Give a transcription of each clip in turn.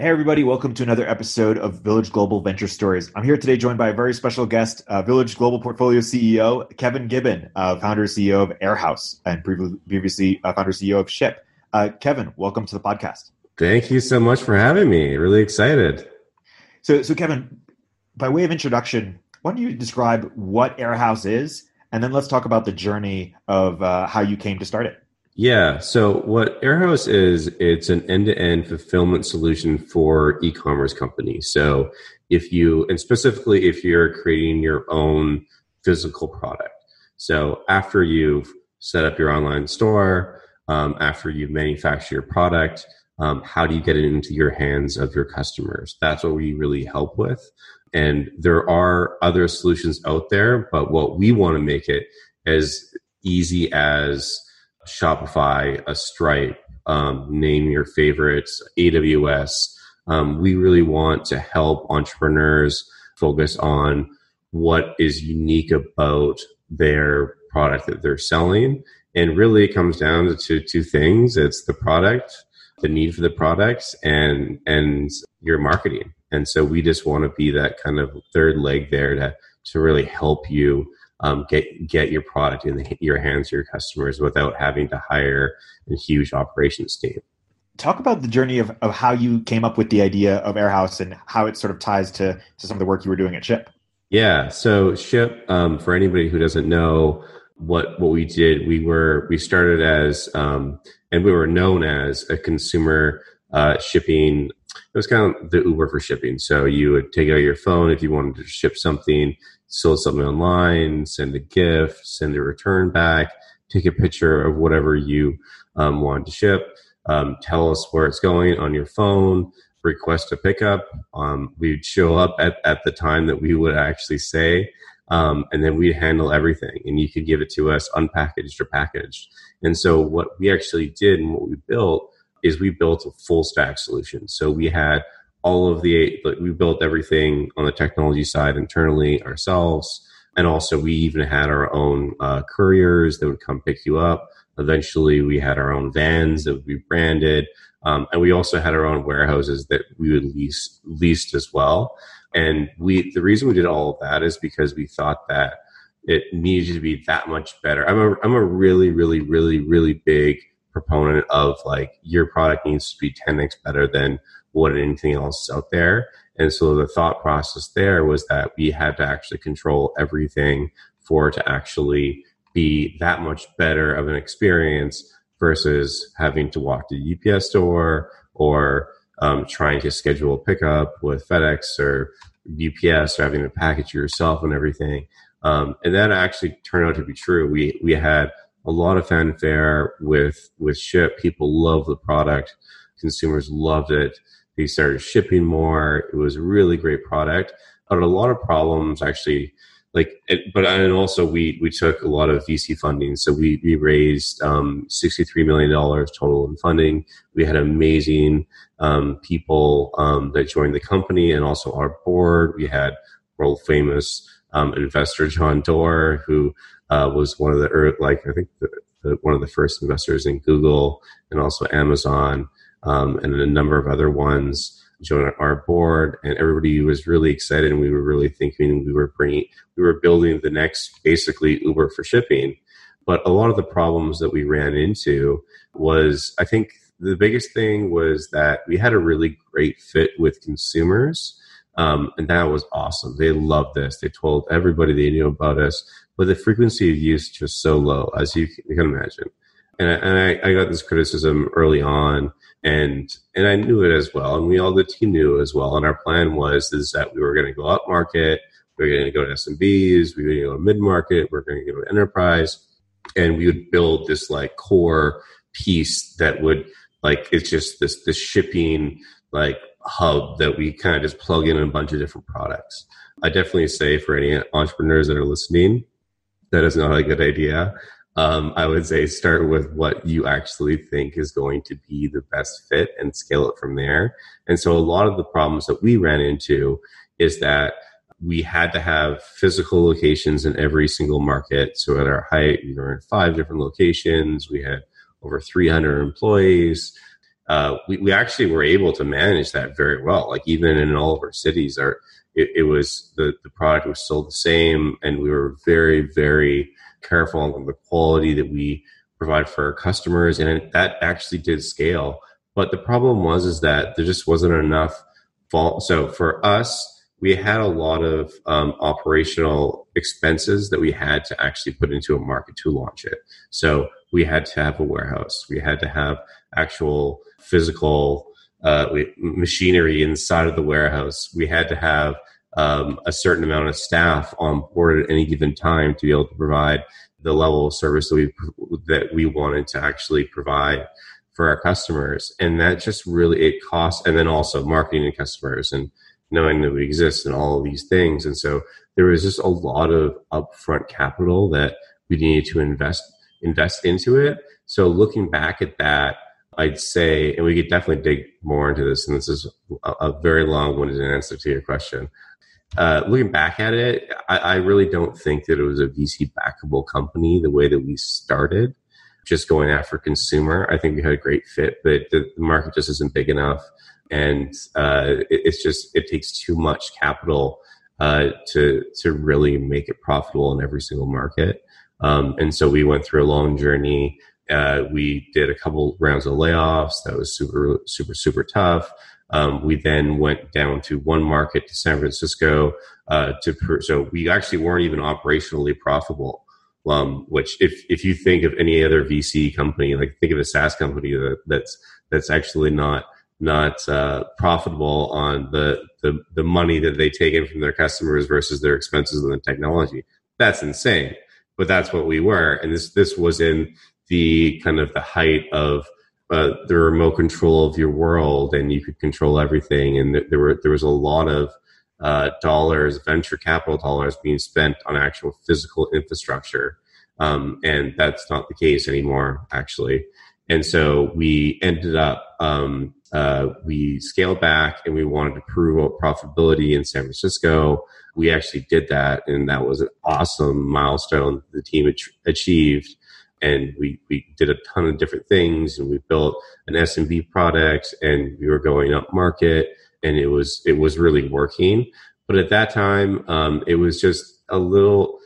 Hey, everybody, welcome to another episode of Village Global Venture Stories. I'm here today joined by a very special guest, uh, Village Global Portfolio CEO, Kevin Gibbon, uh, founder CEO of Airhouse and previously uh, founder CEO of Shyp. Uh, Kevin, welcome to the podcast. Thank you so much for having me. Really excited. So, so Kevin, by way of introduction, why don't you describe what Airhouse is, and then let's talk about the journey of uh, how you came to start it. Yeah. So what Airhouse is, it's an end-to-end fulfillment solution for e-commerce companies. So if you, and specifically if you're creating your own physical product. So after you've set up your online store, um, after you've manufactured your product, um, how do you get it into your hands of your customers? That's what we really help with. And there are other solutions out there, but what we want to make it as easy as Shopify, a Stripe, um, name your favorites, AWS. Um, we really want to help entrepreneurs focus on what is unique about their product that they're selling. And really, it comes down to two things it's the product, the need for the products, and, and your marketing. And so we just want to be that kind of third leg there to, to really help you um, get get your product in the, your hands to your customers without having to hire a huge operations team. Talk about the journey of, of how you came up with the idea of Airhouse and how it sort of ties to, to some of the work you were doing at Shyp. Yeah, so Shyp, um, for anybody who doesn't know what what we did, we were we started as um, and we were known as a consumer uh, shipping it was kind of the Uber for shipping. So you would take out your phone if you wanted to ship something, sell something online, send a gift, send a return back, take a picture of whatever you um, want to ship, um, tell us where it's going on your phone, request a pickup. Um, we'd show up at, at the time that we would actually say, um, and then we'd handle everything. And you could give it to us unpackaged or packaged. And so what we actually did and what we built is we built a full stack solution. So we had all of the we built everything on the technology side internally ourselves. And also we even had our own uh, couriers that would come pick you up. Eventually we had our own vans that would be branded. Um, and we also had our own warehouses that we would lease leased as well. And we the reason we did all of that is because we thought that it needed to be that much better. I'm a i'm a really really really really big proponent of like your product needs to be 10x better than what anything else is out there. And so the thought process there was that we had to actually control everything for it to actually be that much better of an experience versus having to walk to the UPS store or um, trying to schedule a pickup with FedEx or UPS or having to package yourself and everything. Um, and that actually turned out to be true. We we had a lot of fanfare with with Shyp. People love the product. Consumers loved it. They started shipping more. It was a really great product, but a lot of problems actually. Like, it, but and also we we took a lot of VC funding, so we we raised um, sixty three million dollars total in funding. We had amazing um, people um, that joined the company, and also our board. We had world famous um, investor John Doerr, who uh, was one of the like I think the, the, one of the first investors in Google and also Amazon um, and a number of other ones joined our board. And everybody was really excited and we were really thinking we were bringing we were building the next basically uber for shipping. But a lot of the problems that we ran into was i think the biggest thing was that we had a really great fit with consumers um, and that was awesome they loved this they told everybody they knew about us but the frequency of use just so low as you can imagine and I, and I, I got this criticism early on and and I knew it as well, and we all the team knew as well. And our plan was is that we were going to go up market, we were going to go to SMBs, we were going to go mid market, we are going to go to enterprise, and we would build this like core piece that would like it's just this this shipping like hub that we kind of just plug in a bunch of different products. I definitely say for any entrepreneurs that are listening, that is not a good idea. um, I would say start with what you actually think is going to be the best fit and scale it from there. And so a lot of the problems that we ran into is that we had to have physical locations in every single market. So at our height, we were in five different locations. We had over 300 employees. Uh, we, we actually were able to manage that very well. Like even in all of our cities, our it, it was the the product was still the same, and we were very very careful on the quality that we provide for our customers, and it, that actually did scale. But the problem was is that there just wasn't enough. So for us, we had a lot of um, operational expenses that we had to actually put into a market to launch it. So we had to have a warehouse. We had to have actual physical uh, machinery inside of the warehouse. We had to have um, a certain amount of staff on board at any given time to be able to provide the level of service that we that we wanted to actually provide for our customers. And that just really it costs, and then also marketing and customers and knowing that we exist and all of these things. And so there was just a lot of upfront capital that we needed to invest invest into it. So looking back at that, I'd say, and we could definitely dig more into this, and this is a, a very long-winded answer to your question. Uh, looking back at it, I, I, really don't think that it was a VC backable company the way that we started, just going after consumer. I think we had a great fit, but the, the market just isn't big enough and uh, it, it's just it takes too much capital uh, to to really make it profitable in every single market. Um, and so we went through a long journey. Uh, we did a couple rounds of layoffs. That was super super super tough. Um, we then went down to one market to San Francisco uh, to so we actually weren't even operationally profitable. Um, which if if you think of any other VC company, like think of a SaaS company that, that's that's actually not not uh, profitable on the, the the money that they take in from their customers versus their expenses on the technology. That's insane, but that's what we were, and this this was in the kind of the height of uh, the remote control of your world, and you could control everything, and there were there was a lot of uh, dollars, venture capital dollars, being spent on actual physical infrastructure, um, and that's not the case anymore, actually. And so we ended up, um, uh, we scaled back and we wanted to prove out profitability in San Francisco. We actually did that, and that was an awesome milestone the team achieved. And we, we did a ton of different things, and we built an SMB product, and we were going up market, and it was it was really working. But at that time, um, it was just a little.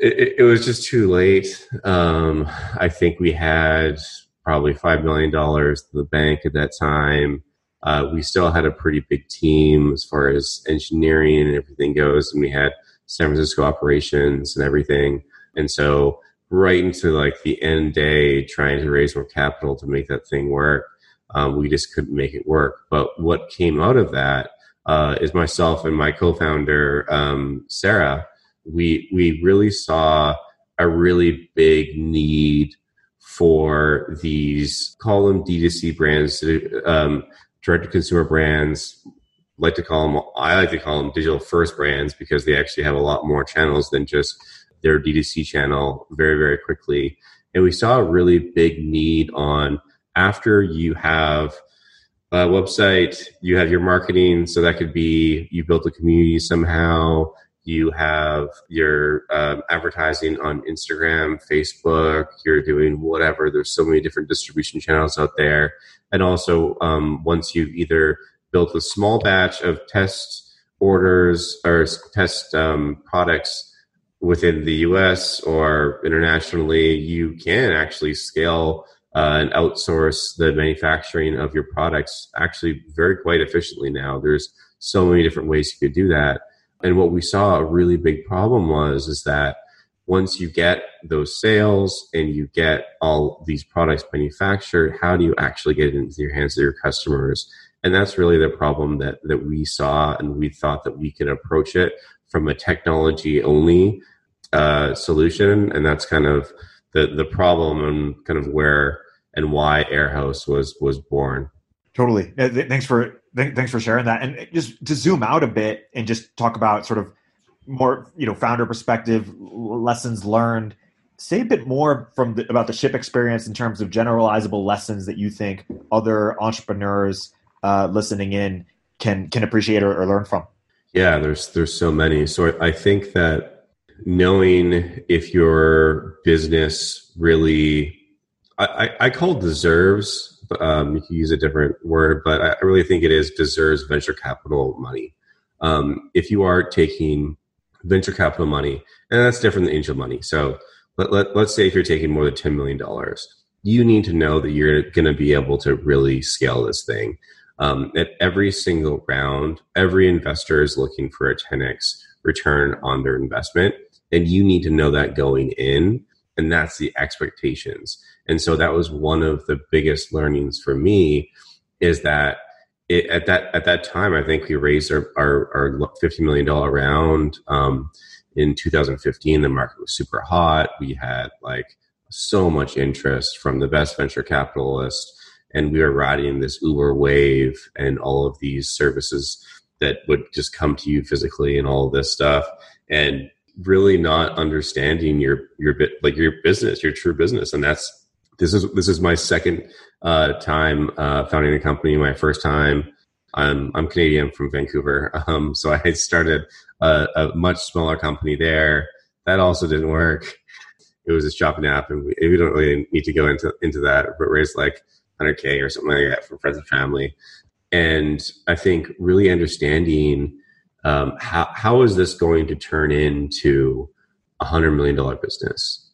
It, it was just too late. Um, I think we had probably $5 million to the bank at that time. Uh, we still had a pretty big team as far as engineering and everything goes. And we had San Francisco operations and everything. And so right into like the end day, trying to raise more capital to make that thing work, um, we just couldn't make it work. But what came out of that uh, is myself and my co-founder, um, Sarah, we, we really saw a really big need for these call them D2C brands, um, direct to consumer brands. Like to call them, I like to call them digital first brands because they actually have a lot more channels than just their D2C channel very, very quickly. And we saw a really big need on after you have a website, you have your marketing. So that could be you built a community somehow, you have your um, advertising on Instagram, Facebook, you're doing whatever. There's so many different distribution channels out there. And also, um, once you've either built a small batch of test orders or test um, products within the US or internationally, you can actually scale uh, and outsource the manufacturing of your products actually very quite efficiently now. There's so many different ways you could do that. And what we saw a really big problem was is that once you get those sales and you get all these products manufactured, how do you actually get it into your hands of your customers? And that's really the problem that that we saw, and we thought that we could approach it from a technology only uh, solution, and that's kind of the the problem and kind of where and why Airhouse was was born. Totally. Thanks for thanks for sharing that. And just to zoom out a bit and just talk about sort of more, you know, founder perspective, lessons learned. say a bit more from the, about the Shyp experience in terms of generalizable lessons that you think other entrepreneurs uh, listening in can can appreciate or, or, learn from. Yeah, there's there's so many. So I think that knowing if your business really, I, I, I call deserves. Um, you can use a different word, but I really think it is deserves venture capital money. Um, if you are taking venture capital money, and that's different than angel money. So let, let, let's say if you're taking more than $10 million, you need to know that you're going to be able to really scale this thing. Um, at every single round, every investor is looking for a 10x return on their investment. And you need to know that going in. And that's the expectations. And so that was one of the biggest learnings for me is that it, at that at that time, I think we raised our our, our fifty million dollar round. Um, in 2015, the market was super hot. We had like so much interest from the best venture capitalists, and we were riding this Uber wave and all of these services that would just come to you physically and all of this stuff, and really not understanding your your bit like your business, your true business, and that's this is this is my second uh, time uh, founding a company. My first time I'm I'm Canadian from Vancouver, um, so I started a, a, much smaller company there. That also didn't work. It was a shopping app, and we, we don't really need to go into into that. But raised like 100k or something like that from friends and family. And I think really understanding um, how how is this going to turn into a hundred million dollar business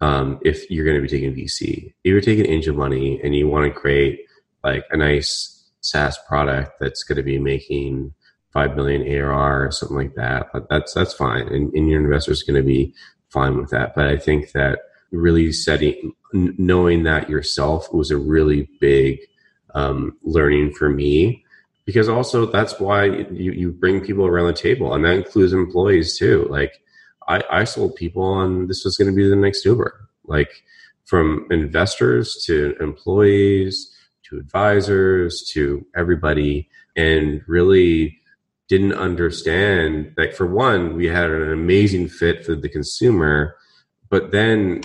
um, if you're going to be taking VC. If you're taking angel money and you want to create like a nice SaaS product that's going to be making five million ARR or something like that. But that's that's fine, and, and your investor is going to be fine with that. But I think that really setting, knowing that yourself was a really big um, learning for me. Because also that's why you, you bring people around the table, and that includes employees too. Like I, I sold people on this was going to be the next Uber. Like from investors to employees to advisors to everybody and really didn't understand like for one we had an amazing fit for the consumer but then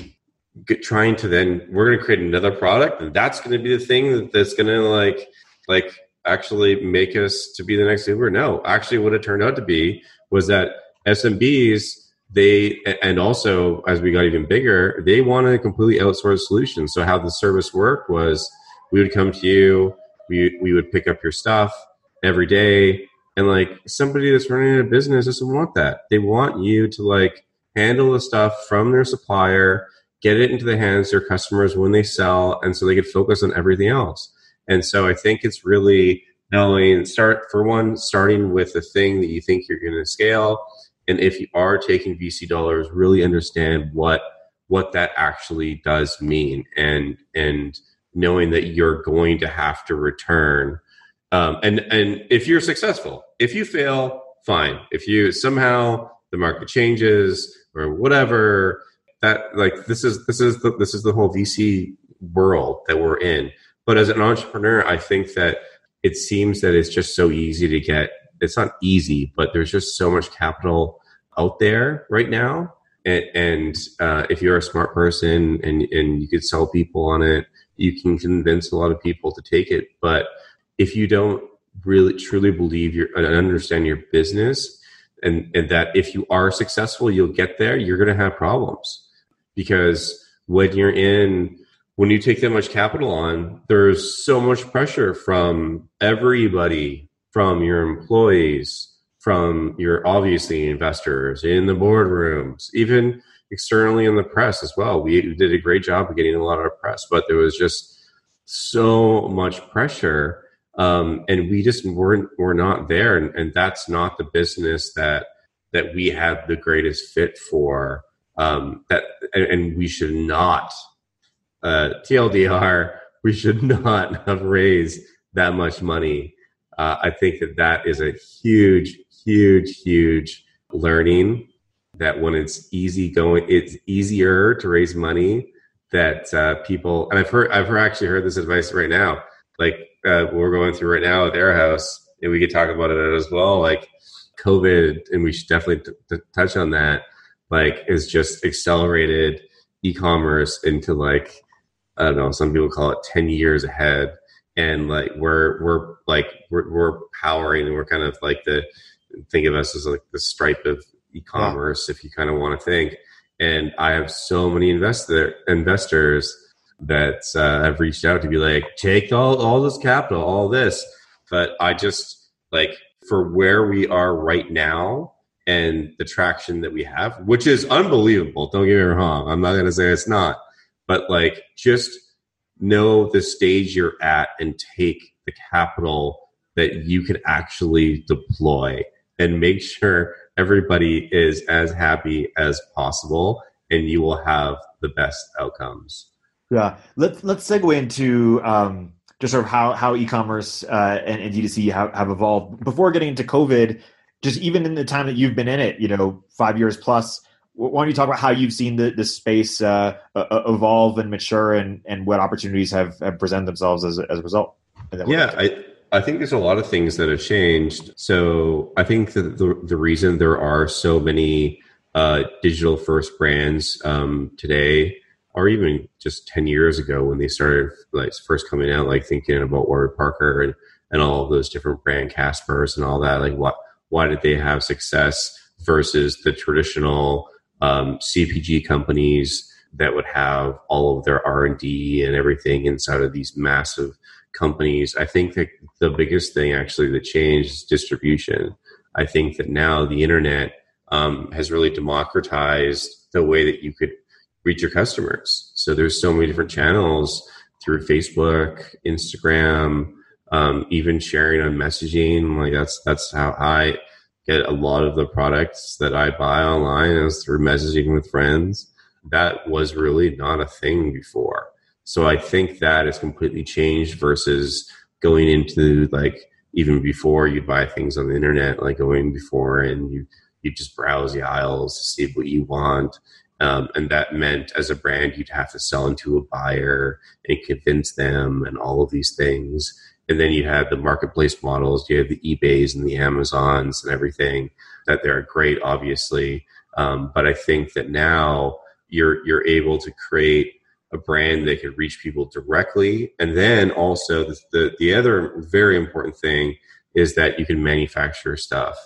get, trying to then we're going to create another product and that's going to be the thing that's going to like like actually make us to be the next uber? No. Actually what it turned out to be was that smbs they and also as we got even bigger they wanted a completely outsourced solution. So how the service worked was we would come to you we we would pick up your stuff every day and like somebody that's running a business doesn't want that. They want you to like handle the stuff from their supplier get it into the hands of their customers when they sell and so they could focus on everything else and so i think it's really knowing start for one starting with the thing that you think you're going to scale and if you are taking vc dollars really understand what what that actually does mean and and knowing that you're going to have to return. Um, and and if you're successful, if you fail, fine. If you somehow the market changes or whatever, that like this is this is the this is the whole VC world that we're in. But as an entrepreneur, I think that it seems that it's just so easy to get. It's not easy, but there's just so much capital out there right now. And, and uh, if you're a smart person and and you could sell people on it you can convince a lot of people to take it. But if you don't really truly believe your and understand your business and, and that if you are successful, you'll get there, you're going to have problems because when you're in, when you take that much capital on, there's so much pressure from everybody, from your employees, from your obviously investors in the boardrooms, even externally in the press as well. We did a great job of getting a lot of press, but there was just so much pressure, um, and we just weren't we're not there, and, and, that's not the business that that we have the greatest fit for. Um, that and, and, we should not uh, TLDR. We should not have raised that much money. Uh, I think that that is a huge, huge, huge learning that when it's easy going, it's easier to raise money. That uh, people and I've heard I've actually heard this advice right now. Like uh, we're going through right now at Airhouse, and we could talk about it as well. Like COVID, and we should definitely t- t- touch on that. Like is just accelerated e-commerce into like I don't know, some people call it 10 years ahead. And like we're we're like we're, we're powering and we're kind of like the think of us as like the stripe of e-commerce yeah. if you kind of want to think. And I have so many investor investors that uh, have reached out to be like, take all all this capital, all this. But I just like for where we are right now and the traction that we have, which is unbelievable. Don't get me wrong. I'm not going to say it's not, but like just know the stage you're at and take the capital that you can actually deploy and make sure everybody is as happy as possible and you will have the best outcomes. Yeah. Let's, let's segue into, um, just sort of how, how e-commerce uh, and, and D2C have, have evolved. Before getting into COVID, just even in the time that you've been in it, you know, five years plus, why don't you talk about how you've seen the, the space uh, uh, evolve and mature and, and what opportunities have, have presented themselves as, as a result? Yeah, I, I think there's a lot of things that have changed. So I think that the, the reason there are so many uh, digital first brands um, today or even just 10 years ago when they started like first coming out like thinking about Warby Parker and, and all of those different brand Caspers and all that like what why did they have success versus the traditional um, CPG companies that would have all of their R&D and everything inside of these massive companies I think that the biggest thing actually that changed is distribution I think that now the internet um, has really democratized the way that you could reach your customers. So there's so many different channels through Facebook, Instagram, um, even sharing on messaging. Like that's that's how I get a lot of the products that I buy online is through messaging with friends. That was really not a thing before. So I think that has completely changed versus going into like even before you buy things on the internet, like going before and you you just browse the aisles to see what you want um, and that meant as a brand, you'd have to sell into a buyer and convince them and all of these things. And then you had the marketplace models, you had the eBays and the Amazons and everything that they're great, obviously. Um, but I think that now you're, you're able to create a brand that can reach people directly. And then also the, the, the other very important thing is that you can manufacture stuff.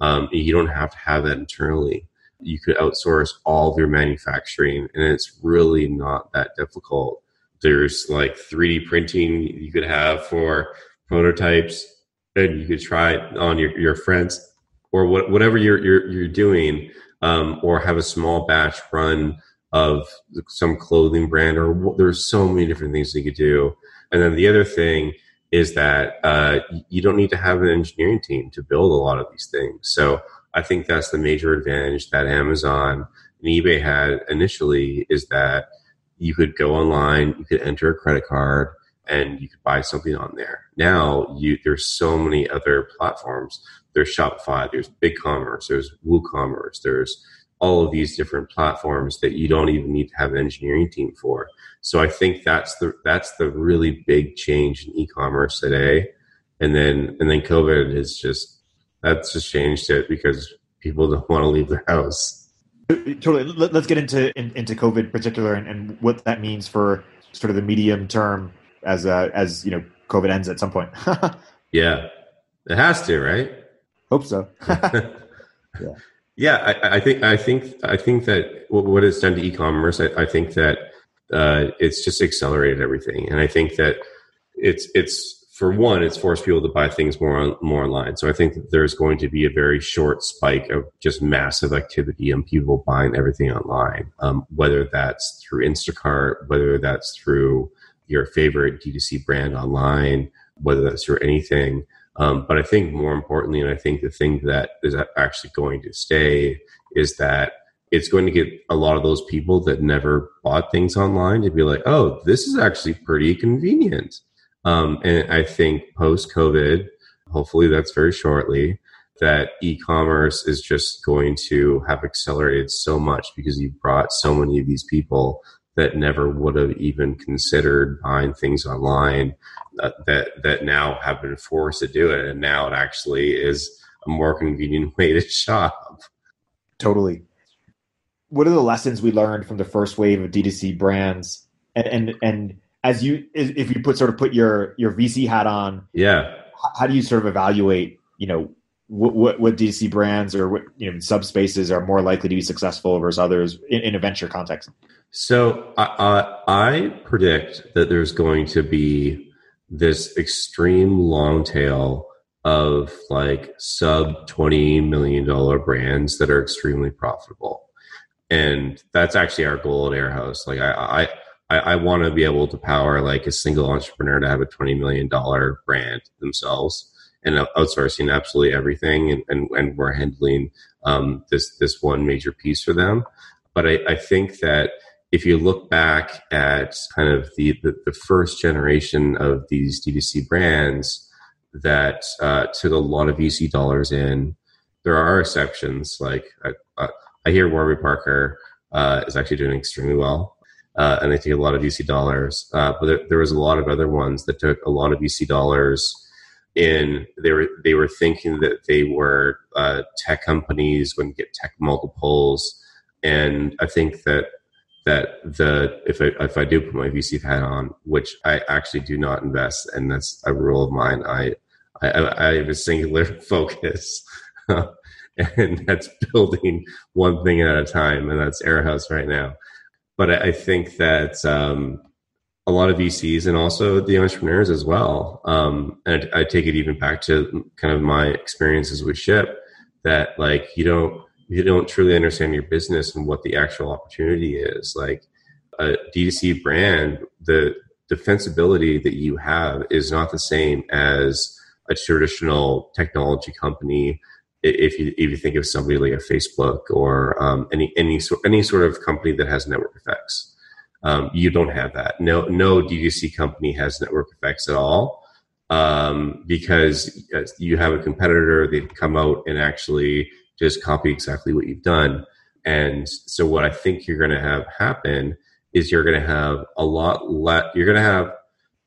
Um, you don't have to have that internally you could outsource all of your manufacturing and it's really not that difficult there's like 3d printing you could have for prototypes and you could try it on your, your friends or what, whatever you're, you're, you're doing um, or have a small batch run of some clothing brand or there's so many different things you could do. And then the other thing is that uh, you don't need to have an engineering team to build a lot of these things. So I think that's the major advantage that Amazon and eBay had initially is that you could go online, you could enter a credit card, and you could buy something on there. Now you there's so many other platforms. There's Shopify, there's BigCommerce, there's WooCommerce, there's all of these different platforms that you don't even need to have an engineering team for. So I think that's the that's the really big change in e-commerce today. And then and then COVID has just that's just changed it because people don't want to leave their house. Totally. Let's get into in, into COVID in particular and, and, what that means for sort of the medium term as uh, as you know COVID ends at some point. yeah, it has to, right? Hope so. yeah. Yeah, I, I, think I think I think that what it's done to e-commerce, I, I think that uh, it's just accelerated everything, and I think that it's it's for one, it's forced people to buy things more on, more online. So I think there's going to be a very short spike of just massive activity and people buying everything online, um, whether that's through Instacart, whether that's through your favorite D2C brand online, whether that's through anything. Um, but I think more importantly, and I think the thing that is actually going to stay is that it's going to get a lot of those people that never bought things online to be like, oh, this is actually pretty convenient um, and I think post COVID, hopefully that's very shortly, that e-commerce is just going to have accelerated so much because you've brought so many of these people that never would have even considered buying things online uh, that that now have been forced to do it. And now it actually is a more convenient way to shop. Totally. What are the lessons we learned from the first wave of D2C brands? And and and as you if you put sort of put your your VC hat on, yeah, how do you sort of evaluate you know what what, what D2C brands or what you know subspaces are more likely to be successful versus others in, in a venture context? So I, I predict that there's going to be this extreme long tail of like sub $20 million brands that are extremely profitable. And that's actually our goal at Airhouse. Like I, I, I, I want to be able to power like a single entrepreneur to have a $20 million brand themselves and outsourcing absolutely everything. And, and, and we're handling um, this, this one major piece for them. But I, I think that if you look back at kind of the, the, the first generation of these D2C brands that uh, took a lot of VC dollars in, there are exceptions. Like I, I hear Warby Parker uh, is actually doing extremely well, uh, and they take a lot of VC dollars. Uh, but there, there was a lot of other ones that took a lot of VC dollars in they were they were thinking that they were uh, tech companies when get tech multiples and i think that that the if I if I do put my VC hat on, which I actually do not invest, and that's a rule of mine. I I, I have a singular focus, and that's building one thing at a time, and that's Airhouse right now. But I, I think that um, a lot of VCs and also the entrepreneurs as well, um, and I, I take it even back to kind of my experiences with Shyp, that like you don't you don't truly understand your business and what the actual opportunity is. Like a D2C brand, the defensibility that you have is not the same as a traditional technology company. If you if you think of somebody like a Facebook or um, any any sort any sort of company that has network effects, um, you don't have that. No no D2C company has network effects at all um, because you have a competitor. They come out and actually just copy exactly what you've done. And so what I think you're going to have happen is you're going to have a lot less. you're going to have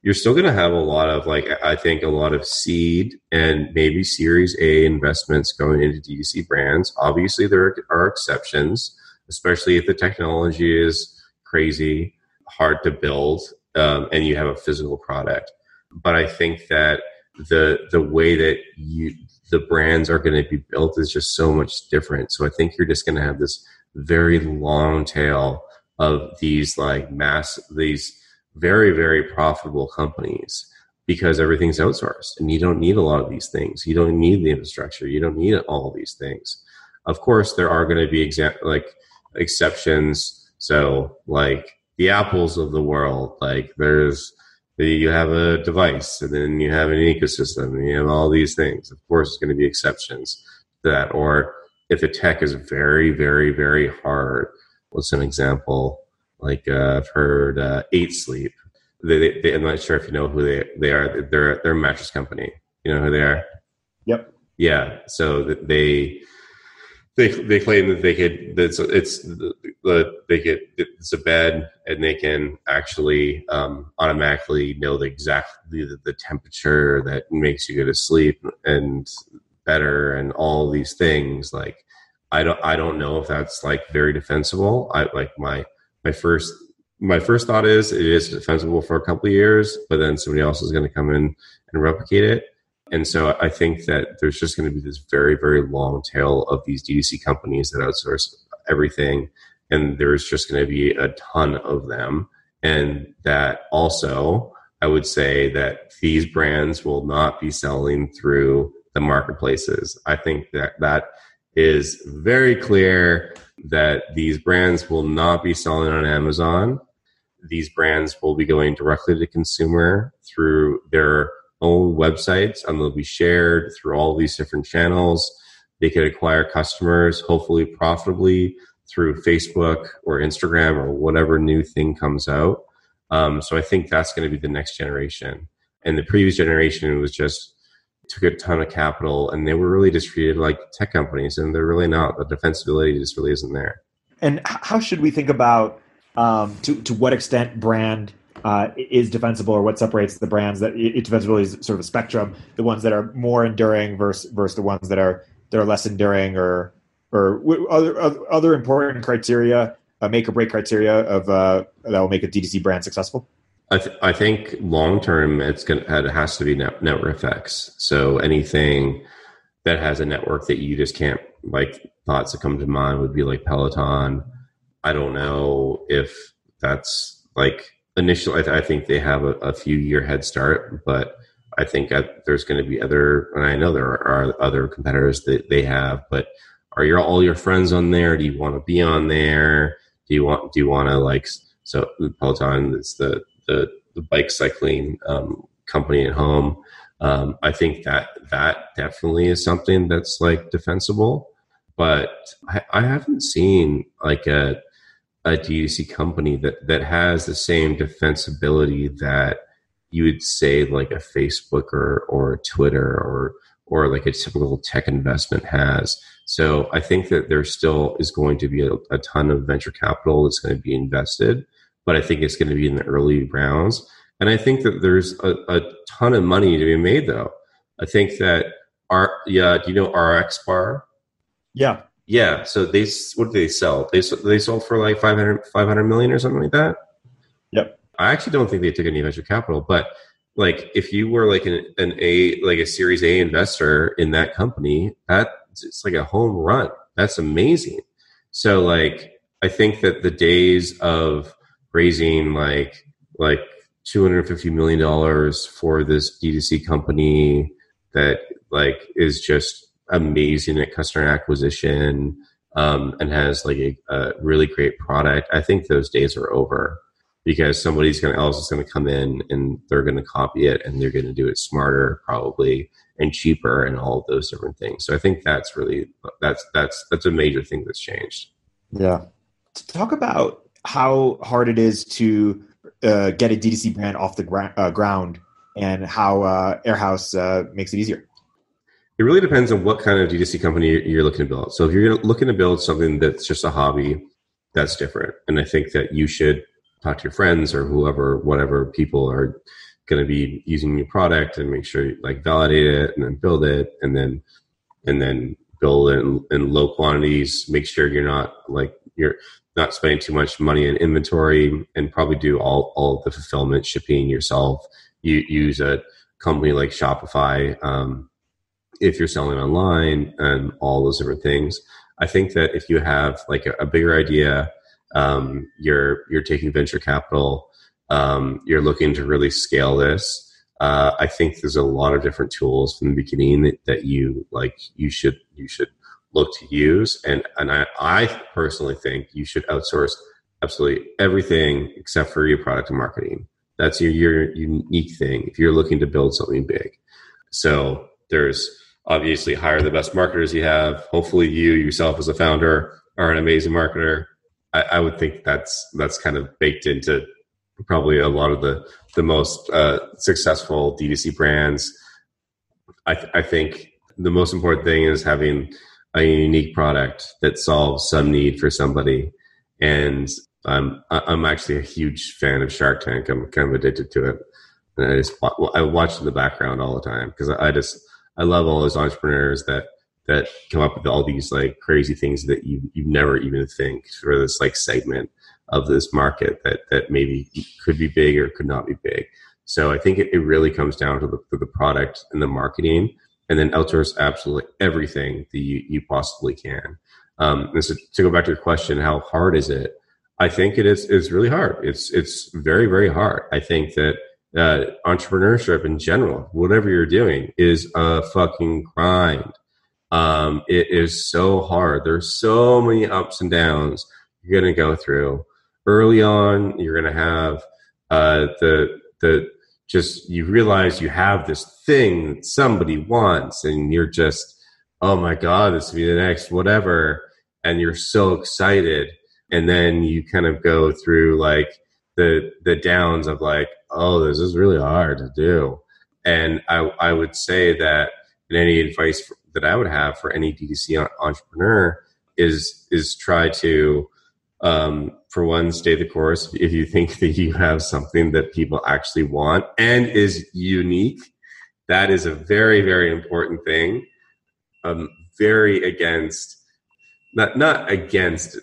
you're still going to have a lot of like I think a lot of seed and maybe Series A investments going into D2C brands. Obviously, there are exceptions, especially if the technology is crazy, hard to build, um, and you have a physical product. But I think that the the way that you the brands are going to be built is just so much different. So I think you're just going to have this very long tail of these like mass, these very, very profitable companies because everything's outsourced and you don't need a lot of these things. You don't need the infrastructure. You don't need all these things. Of course, there are going to be exa- like exceptions. So like the apples of the world, like there's, you have a device and then you have an ecosystem and you have all these things. Of course, there's going to be exceptions to that. Or if the tech is very, very, very hard, what's an example? Like uh, I've heard uh, Eight Sleep. They, they, I'm not sure if you know who they, they are. They're, they're a mattress company. You know who they are? Yep. Yeah. So they they they claim that they could it's it's the they could it's a bed and they can actually um, automatically know the exactly the, the temperature that makes you go to sleep and better and all these things like I don't I don't know if that's like very defensible I like my my first my first thought is it is defensible for a couple of years but then somebody else is going to come in and replicate it and so I think that there's just going to be this very, very long tail of these D2C companies that outsource everything. And there's just going to be a ton of them. And that also, I would say that these brands will not be selling through the marketplaces. I think that that is very clear that these brands will not be selling on Amazon. These brands will be going directly to consumer through their own websites and they'll be shared through all these different channels. They could acquire customers, hopefully profitably through Facebook or Instagram or whatever new thing comes out. Um, so I think that's going to be the next generation. And the previous generation was just took a ton of capital and they were really just treated like tech companies and they're really not. The defensibility just really isn't there. And how should we think about um, to to what extent brand uh, is defensible or what separates the brands that it, defensibility is sort of a spectrum the ones that are more enduring versus versus the ones that are that are less enduring or or other other important criteria, uh, make or break criteria of uh, that will make a DTC brand successful? I, th- I think long term, it's going to, it has to be net- network effects. So anything that has a network that you just can't like thoughts that come to mind would be like Peloton. I don't know if that's like initially. I, th- I think they have a, a, few year head start, but I think there's going to be other, and I know there are other competitors that they have. But are your all your friends on there? Do you want to be on there? Do you want do you want to like so Peloton is the the, the bike cycling um, company at home. Um, I think that that definitely is something that's like defensible, but I, I haven't seen like a a DTC company that that has the same defensibility that you would say like a Facebook or or a Twitter or or like a typical tech investment has. So I think that there still is going to be a, a ton of venture capital that's going to be invested but I think it's going to be in the early rounds. And I think that there's a, a ton of money to be made, though. I think that our yeah, do you know RX Bar? Yeah, yeah. So they what do they sell? They they sold for like 500, 500 million or something like that. Yep. I actually don't think they took any venture capital, but like if you were like an, an A like a Series A investor in that company, that it's like a home run. That's amazing. So like I think that the days of raising like like 250 million dollars for this D2C company that like is just amazing at customer acquisition um, and has like a, a, really great product. I think those days are over because somebody's going to else is going to come in and they're going to copy it and they're going to do it smarter probably and cheaper and all of those different things. So I think that's really that's that's that's a major thing that's changed. Yeah. To talk about how hard it is to uh, get a DTC brand off the gra- uh, ground and how uh, Airhouse uh, makes it easier? It really depends on what kind of DTC company you're looking to build. So if you're looking to build something that's just a hobby, that's different. And I think that you should talk to your friends or whoever, whatever people are going to be using your product and make sure you like validate it and then build it and then and then build it in, in low quantities. Make sure you're not like you're not spending too much money in inventory and probably do all, all the fulfillment shipping yourself. You use a company like shopify um, if you're selling online and all those different things. I think that if you have like a, a bigger idea um, you're you're taking venture capital um, you're looking to really scale this uh, i think there's a lot of different tools from the beginning that, that you like you should you should look to use. And and I, I personally think you should outsource absolutely everything except for your product and marketing. That's your, your unique thing if you're looking to build something big. So there's obviously hire the best marketers you have. Hopefully you yourself as a founder are an amazing marketer. I, I would think that's that's kind of baked into probably a lot of the the most uh, successful DTC brands. I, th- I think the most important thing is having a unique product that solves some need for somebody. And I'm I'm actually a huge fan of Shark Tank. I'm kind of addicted to it, and I just I watch in the background all the time because I just I love all those entrepreneurs that that come up with all these like crazy things that you you never even think for this like segment of this market that that maybe could be big or could not be big. So I think it, it really comes down to the, to the product and the marketing and then outsource absolutely everything that you, you possibly can. Um, and so to go back to your question, how hard is it? I think it is, it's really hard. It's, it's very, very hard. I think that, uh, entrepreneurship in general, whatever you're doing is a fucking grind. Um, it is so hard. There's so many ups and downs you're to go through early on. You're to have, uh, the, the, just you realize you have this thing that somebody wants and you're just oh my god this will be the next whatever and you're so excited. And then you kind of go through like the the downs of like oh this is really hard to do. And i i would say that any advice that i would have for any DTC entrepreneur is is try to um, for one, stay the course. If you think that you have something that people actually want and is unique, that is a very, very important thing. Um, very against not not against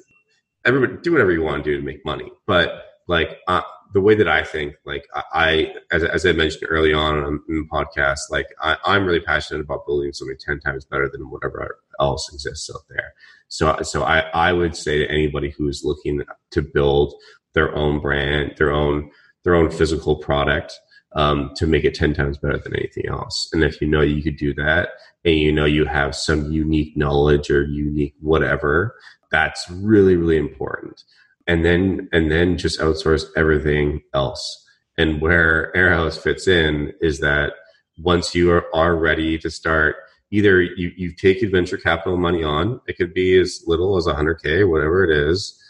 everybody. Do whatever you want to do to make money, but like uh, the way that I think, like I, as, as I mentioned early on in the podcast, like I, I'm really passionate about building something 10 times better than whatever else exists out there. So, so I, I would say to anybody who's looking to build their own brand, their own, their own physical product, um, to make it 10 times better than anything else. And if you know you could do that and you know you have some unique knowledge or unique whatever, that's really, really important and then and then just outsource everything else. And where Airhouse fits in is that once you are, are ready to start, either you, you take venture capital money on, it could be as little as 100K, whatever it is.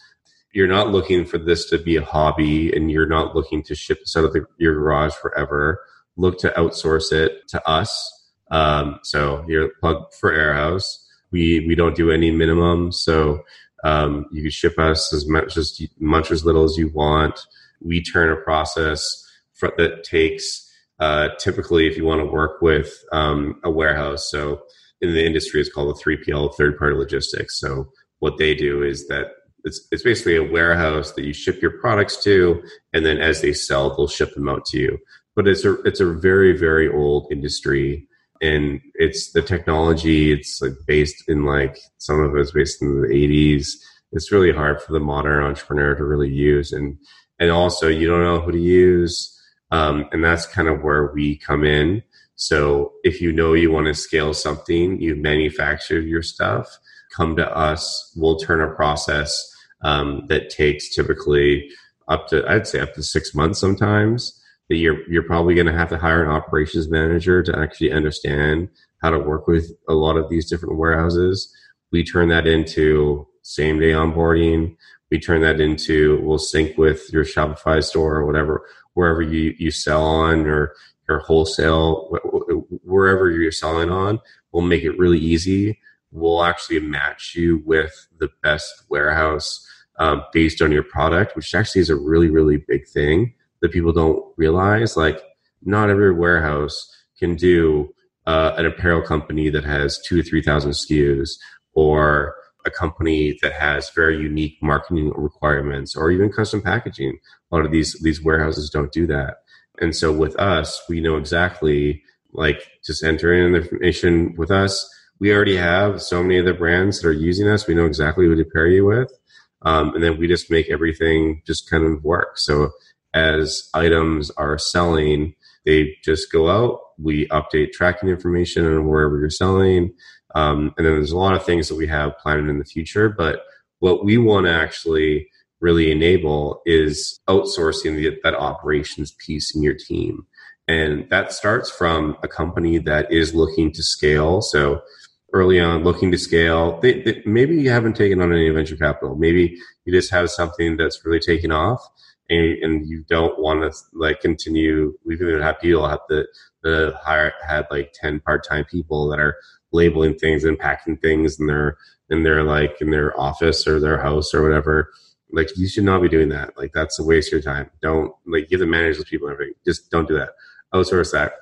You're not looking for this to be a hobby and you're not looking to ship this out of the, your garage forever. Look to outsource it to us. Um, so you're plug for Airhouse. We, we don't do any minimum. So um, you can ship us as much as much as little as you want. We turn a process for, that takes uh, typically if you want to work with um, a warehouse. So in the industry, it's called a 3PL, third party logistics. So what they do is that it's, it's basically a warehouse that you ship your products to, and then as they sell, they'll ship them out to you. But it's a it's a very very old industry and it's the technology it's like based in like some of it's based in the 80s it's really hard for the modern entrepreneur to really use and and also you don't know who to use um, and that's kind of where we come in. So if you know you want to scale something you've manufactured your stuff come to us we'll turn a process um, that takes typically up to i'd say up to six months sometimes you're you're probably going to have to hire an operations manager to actually understand how to work with a lot of these different warehouses. We turn that into same day onboarding. We turn that into we'll sync with your Shopify store or whatever wherever you you sell on or your wholesale wherever you're selling on. We'll make it really easy. We'll actually match you with the best warehouse um, based on your product, which actually is a really really big thing that people don't realize. Like, not every warehouse can do uh, an apparel company that has two to three thousand SKUs, or a company that has very unique marketing requirements, or even custom packaging. A lot of these these warehouses don't do that, and so with us, we know exactly like just enter in the information with us. We already have so many of the brands that are using us. We know exactly who to pair you with. Um, and then we just make everything just kind of work. So as items are selling, they just go out. We update tracking information on wherever you're selling. Um, and then there's a lot of things that we have planned in the future. But what we want to actually really enable is outsourcing the, that operations piece in your team. And that starts from a company that is looking to scale. So early on, looking to scale, they, they, maybe you haven't taken on any venture capital. Maybe you just have something that's really taken off and, and you don't want to like continue. We've even had people have the the hire had like ten part time people that are labeling things and packing things in their in their like in their office or their house or whatever. Like you should not be doing that. Like that's a waste of your time. Don't like give manage those people and everything. Just don't do that. Outsource that.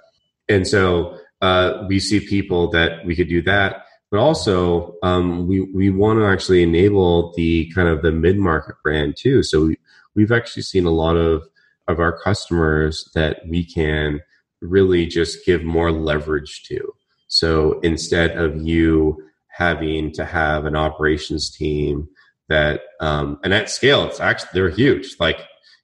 And so uh, we see people that we could do that but also um, we we want to actually enable the kind of the mid market brand too. So we, we've actually seen a lot of of our customers that we can really just give more leverage to. So instead of you having to have an operations team that, um, and at scale, it's actually, they're huge. Like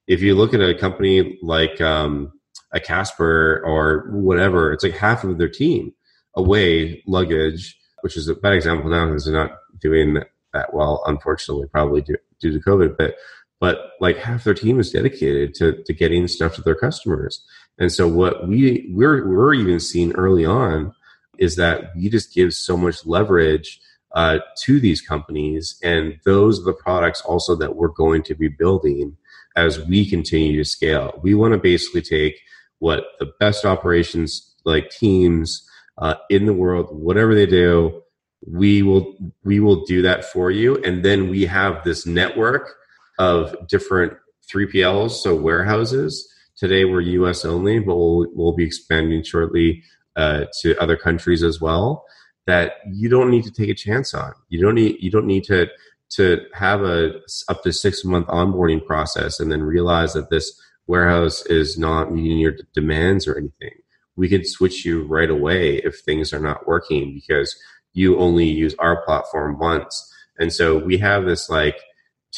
if you look at a company like, um, a Casper or whatever, it's like half of their team away luggage, which is a bad example now because they're not doing that well, unfortunately, probably due, due to COVID. But but like half their team is dedicated to, to getting stuff to their customers. And so what we we're we're even seeing early on is that we just give so much leverage uh, to these companies, and those are the products also that we're going to be building as we continue to scale. We want to basically take what the best operations like teams uh, in the world, whatever they do, we will we will do that for you, and then we have this network of different 3PLs, so warehouses. Today we're US only, but we'll, we'll be expanding shortly uh, to other countries as well. that you don't need to take a chance on. You don't need you don't need to to have a up to six month onboarding process and then realize that this warehouse is not meeting your demands or anything. We can switch you right away if things are not working because you only use our platform once. And so we have this like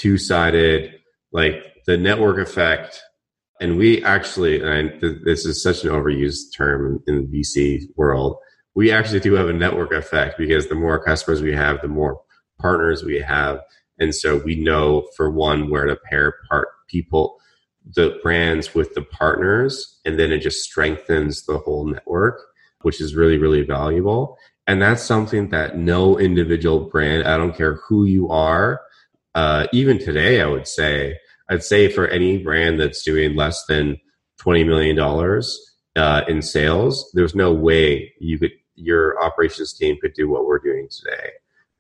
two sided, like the network effect. And we actually, and this is such an overused term in the VC world, we actually do have a network effect because the more customers we have, the more partners we have. And so we know for one where to pair part people, the brands with the partners, and then it just strengthens the whole network, which is really, really valuable. And that's something that no individual brand, I don't care who you are, uh, even today, I would say, I'd say for any brand that's doing less than $20 million uh, in sales, there's no way you could, your operations team could do what we're doing today.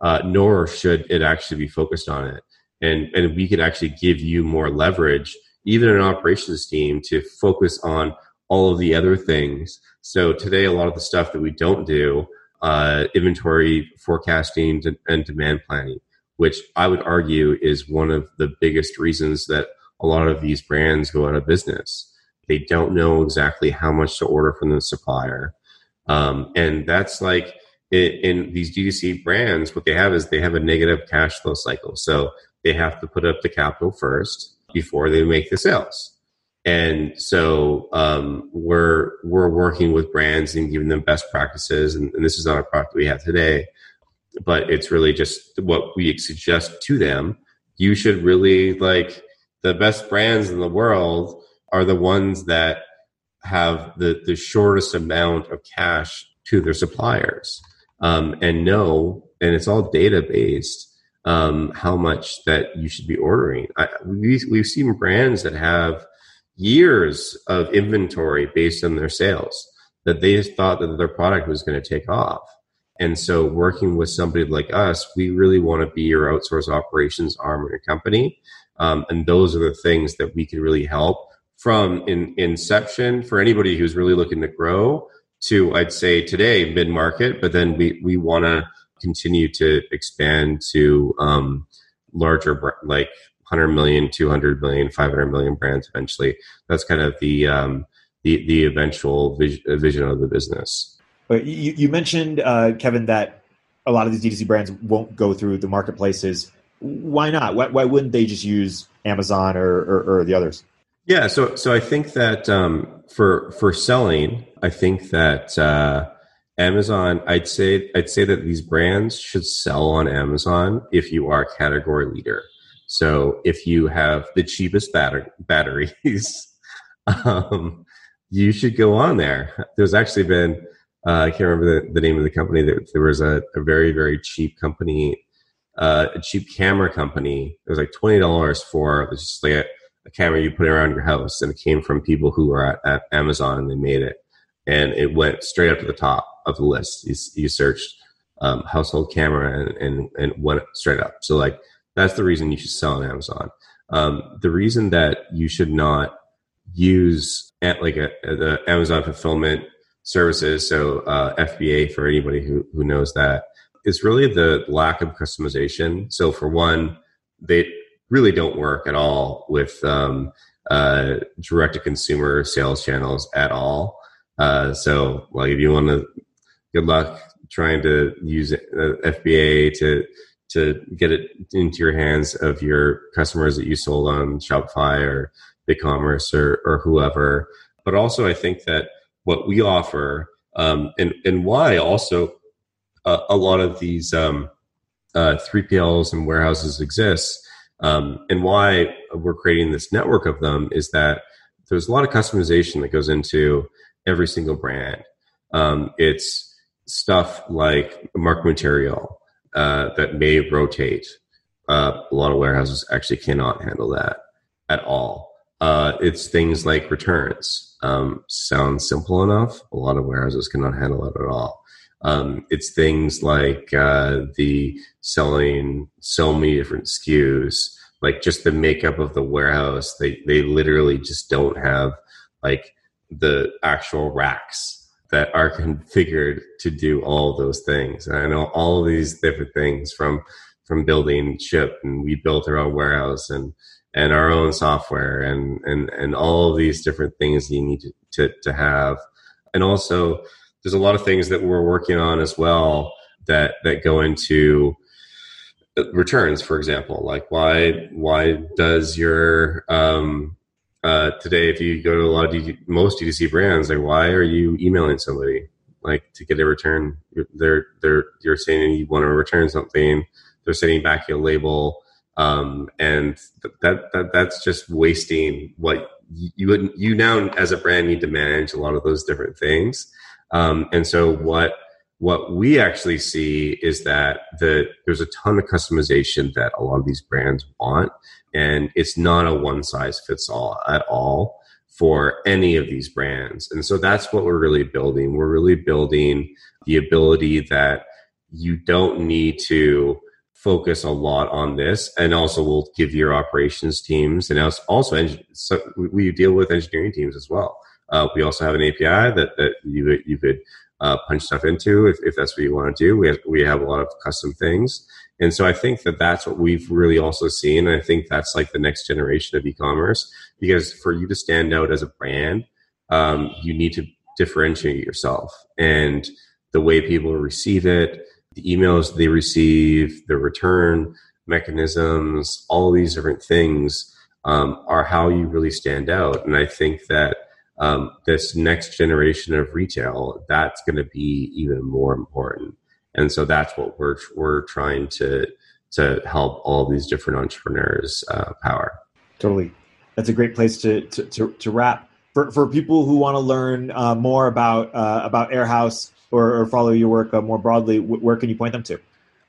Uh, nor should it actually be focused on it. And, and we could actually give you more leverage, even an operations team, to focus on all of the other things. So today, a lot of the stuff that we don't do, uh, inventory forecasting and demand planning, which I would argue is one of the biggest reasons that a lot of these brands go out of business. They don't know exactly how much to order from the supplier. Um, and that's like in, in these D2C brands, what they have is they have a negative cash flow cycle. So they have to put up the capital first before they make the sales. And so um, we're we're working with brands and giving them best practices. And, and, this is not a product we have today, but it's really just what we suggest to them. You should really like the best brands in the world are the ones that have the the shortest amount of cash to their suppliers um, and know, and it's all data based, um, how much that you should be ordering. I, we, we've seen brands that have years of inventory based on their sales that they thought that their product was going to take off. And so, working with somebody like us, we really want to be your outsource operations arm of your company. Um, and those are the things that we can really help from in, inception for anybody who's really looking to grow to I'd say today mid market, but then we we want to continue to expand to um, larger like 100 million, 200 million, 500 million brands eventually. That's kind of the um, the the eventual vision of the business. But you, you mentioned uh, Kevin that a lot of these D2C brands won't go through the marketplaces. Why not? Why, why wouldn't they just use Amazon or, or, or the others? Yeah, so so I think that um, for for selling, I think that uh, Amazon. I'd say I'd say that these brands should sell on Amazon if you are a category leader. So if you have the cheapest batter- batteries, um, you should go on there. There's actually been uh, I can't remember the, the, name of the company. There, there was a, a, very very cheap company, uh, a cheap camera company. It was like twenty dollars for it was just like a a camera you put around your house, and it came from people who were at, at Amazon and they made it, and it went straight up to the top of the list. You, you searched um, household camera and, and and went straight up. So like that's the reason you should sell on Amazon. Um, the reason that you should not use like a, the Amazon fulfillment services, so uh, FBA for anybody who who knows that, is really the lack of customization. So for one, they really don't work at all with um, uh, direct to consumer sales channels at all. Uh, so, like, if you want to, good luck trying to use uh, FBA to to get it into your hands of your customers that you sold on Shopify or BigCommerce or or whoever. But also, I think that what we offer um, and and why also uh, a lot of these um, uh, 3PLs and warehouses exist um, and why we're creating this network of them is that there's a lot of customization that goes into every single brand. Um, it's stuff like mark material uh, that may rotate. Uh, a lot of warehouses actually cannot handle that at all. Uh, it's things like returns. Um, sounds simple enough. A lot of warehouses cannot handle it at all. Um, it's things like uh, the selling so many different SKUs, like just the makeup of the warehouse. They they literally just don't have like the actual racks that are configured to do all those things. And I know all these different things from from building Shyp and we built our own warehouse and and our own software and and and all of these different things you need to, to, to have. And also there's a lot of things that we're working on as well that that go into returns for example like why why does your um uh, today, if you go to a lot of D- most DTC brands, like why are you emailing somebody like to get a return? They're they're you're saying you want to return something. They're sending back your label, um, and that that that's just wasting what you would you now as a brand need to manage a lot of those different things. Um, and so what what we actually see is that the, there's a ton of customization that a lot of these brands want and it's not a one size fits all at all for any of these brands. And so that's what we're really building. We're really building the ability that you don't need to focus a lot on this and also we'll give your operations teams and also so we deal with engineering teams as well. Uh, we also have an api that, that you, you could uh, punch stuff into if, if that's what you want to do. We have, we have a lot of custom things. And so I think that that's what we've really also seen. And I think that's like the next generation of e-commerce because for you to stand out as a brand, um, you need to differentiate yourself. And the way people receive it, the emails they receive, the return mechanisms, all these different things um, are how you really stand out. And I think that um, this next generation of retail, that's going to be even more important and so that's what we're we're trying to to help all these different entrepreneurs uh, power. Totally, that's a great place to to, to, to wrap. For, for people who want to learn uh, more about uh, about Airhouse or, or, follow your work uh, more broadly, where can you point them to?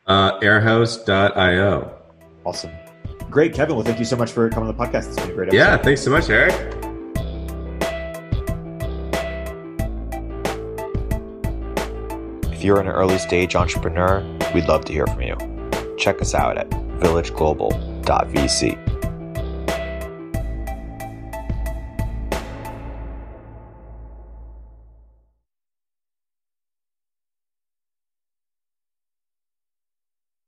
Uh, airhouse.io. Awesome. Great, Kevin. Well, thank you so much for coming on the podcast. It's been a great episode. Yeah, thanks so much, Erik. If you're an early stage entrepreneur, we'd love to hear from you. Check us out at villageglobal.vc.